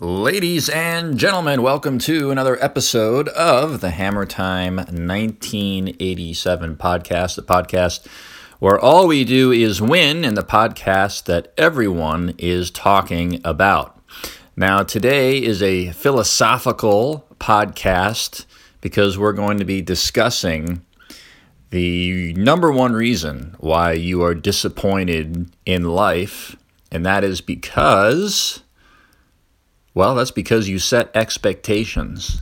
Ladies and gentlemen, welcome to another episode of the Hammer Time 1987 podcast, the podcast where all we do is win and the podcast that everyone is talking about. Now, today is a philosophical podcast because we're going to be discussing the number one reason why you are disappointed in life, and that is because well, that's because you set expectations.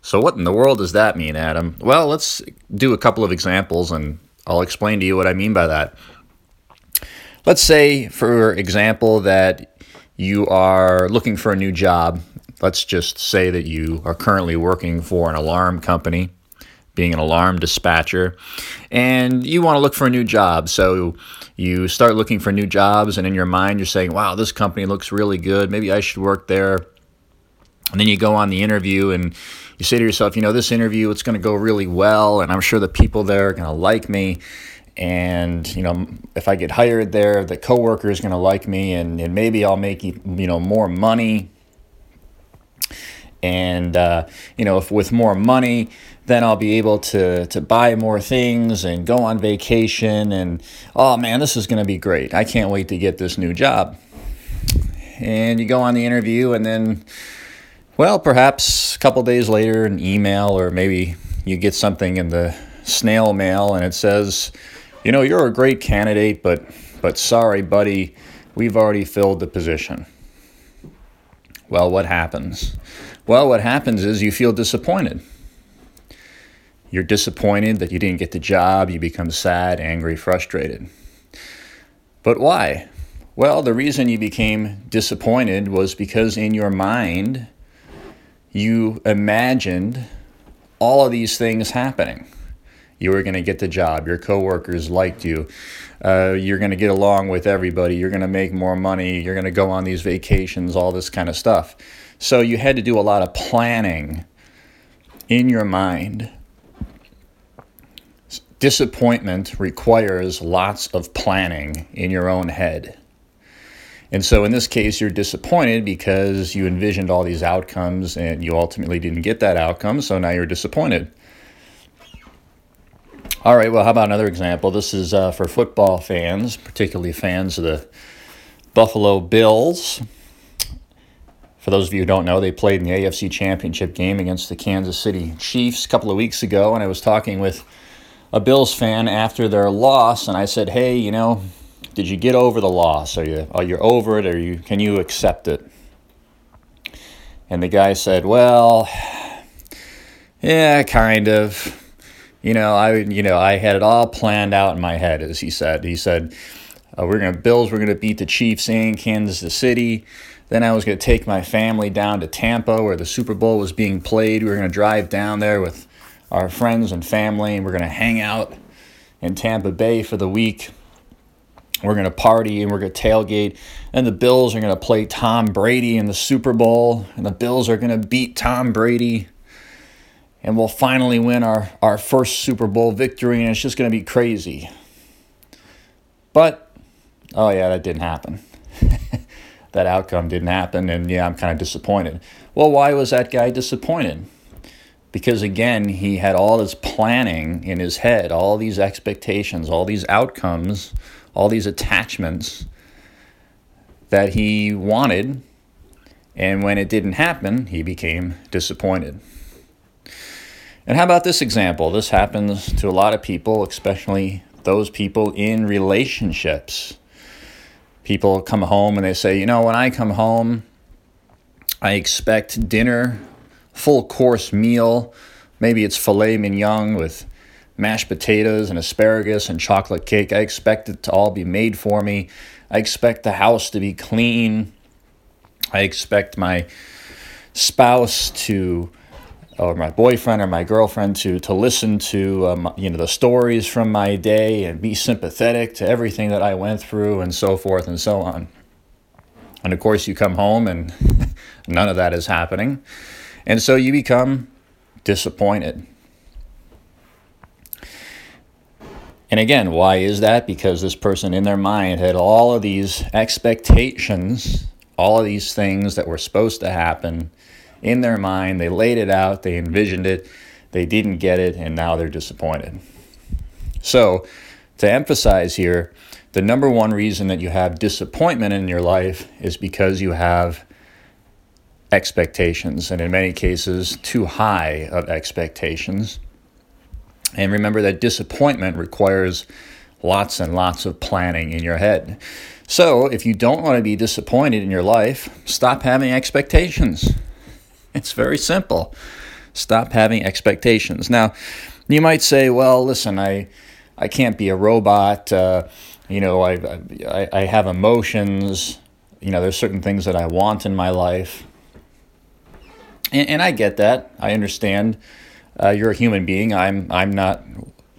So, what in the world does that mean, Adam? Well, let's do a couple of examples and I'll explain to you what I mean by that. Let's say, for example, that you are looking for a new job. Let's just say that you are currently working for an alarm company being an alarm dispatcher, and you want to look for a new job. So you start looking for new jobs, and in your mind, you're saying, Wow, this company looks really good. Maybe I should work there. And then you go on the interview and you say to yourself, you know, this interview, it's going to go really well, and I'm sure the people there are going to like me. And, you know, if I get hired there, the coworker is going to like me, and, and maybe I'll make, you know, more money. And, uh, you know, if with more money, then I'll be able to to buy more things and go on vacation and oh man, this is going to be great. I can't wait to get this new job. And you go on the interview and then well, perhaps a couple days later an email or maybe you get something in the snail mail and it says, "You know, you're a great candidate, but but sorry, buddy, we've already filled the position." Well, what happens? Well, what happens is you feel disappointed you're disappointed that you didn't get the job. You become sad, angry, frustrated. But why? Well, the reason you became disappointed was because in your mind, you imagined all of these things happening. You were going to get the job, your coworkers liked you, uh, you're going to get along with everybody, you're going to make more money, you're going to go on these vacations, all this kind of stuff. So you had to do a lot of planning in your mind disappointment requires lots of planning in your own head. And so in this case, you're disappointed because you envisioned all these outcomes and you ultimately didn't get that outcome, so now you're disappointed. All right, well, how about another example? This is uh, for football fans, particularly fans of the Buffalo Bills. For those of you who don't know, they played in the AFC Championship game against the Kansas City Chiefs a couple of weeks ago, and I was talking with a Bills fan after their loss, and I said, "Hey, you know, did you get over the loss? Are you are you over it? Or you can you accept it?" And the guy said, "Well, yeah, kind of. You know, I you know I had it all planned out in my head." As he said, he said, uh, "We're gonna Bills. We're gonna beat the Chiefs in Kansas City." Then I was going to take my family down to Tampa where the Super Bowl was being played. We were going to drive down there with our friends and family, and we're going to hang out in Tampa Bay for the week. We're going to party and we're going to tailgate. And the Bills are going to play Tom Brady in the Super Bowl. And the Bills are going to beat Tom Brady. And we'll finally win our, our first Super Bowl victory. And it's just going to be crazy. But, oh, yeah, that didn't happen. that outcome didn't happen. And yeah, I'm kind of disappointed. Well, why was that guy disappointed? because again, he had all this planning in his head, all these expectations, all these outcomes, all these attachments that he wanted. And when it didn't happen, he became disappointed. And how about this example? This happens to a lot of people, especially those people in relationships. People come home and they say, you know, when I come home, I expect dinner full course meal. Maybe it's filet mignon with mashed potatoes and asparagus and chocolate cake. I expect it to all be made for me. I expect the house to be clean. I expect my spouse to or my boyfriend or my girlfriend to to listen to um, you know the stories from my day and be sympathetic to everything that I went through and so forth and so on. And of course you come home and none of that is happening. And so you become disappointed. And again, why is that? Because this person in their mind had all of these expectations all of these things that were supposed to happen in their mind. They laid it out, they envisioned it, they didn't get it, and now they're disappointed. So, to emphasize here, the number one reason that you have disappointment in your life is because you have expectations, and in many cases, too high of expectations. And remember that disappointment requires lots and lots of planning in your head. So, if you don't want to be disappointed in your life, stop having expectations. It's very simple. Stop having expectations. Now, you might say, well, listen, I, I can't be a robot. Uh, you know, I, I, I have emotions. You know, there's certain things that I want in my life. And, and I get that. I understand. Uh, you're a human being. I'm, I'm not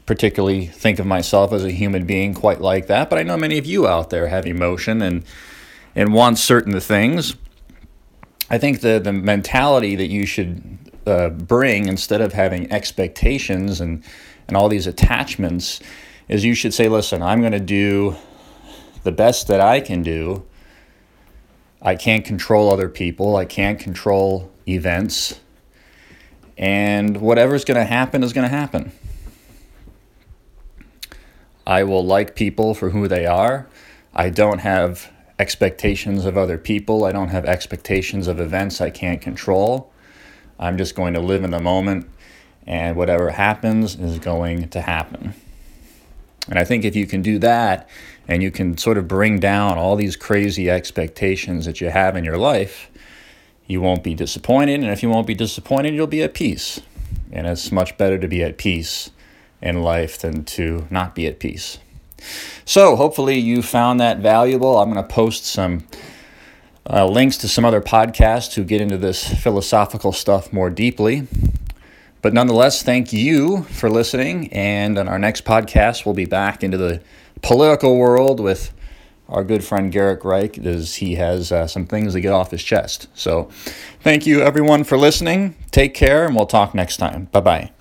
particularly think of myself as a human being quite like that, but I know many of you out there have emotion and and want certain things. I think the the mentality that you should uh, bring instead of having expectations and and all these attachments is you should say, listen, I'm going to do the best that I can do. I can't control other people. I can't control events. And whatever's going to happen is going to happen. I will like people for who they are. I don't have expectations of other people. I don't have expectations of events I can't control. I'm just going to live in the moment, and whatever happens is going to happen. And I think if you can do that and you can sort of bring down all these crazy expectations that you have in your life, you won't be disappointed. And if you won't be disappointed, you'll be at peace. And it's much better to be at peace in life than to not be at peace. So, hopefully, you found that valuable. I'm going to post some uh, links to some other podcasts who get into this philosophical stuff more deeply. But nonetheless, thank you for listening. And on our next podcast, we'll be back into the political world with our good friend Garrick Reich, as he has uh, some things to get off his chest. So, thank you everyone for listening. Take care, and we'll talk next time. Bye bye.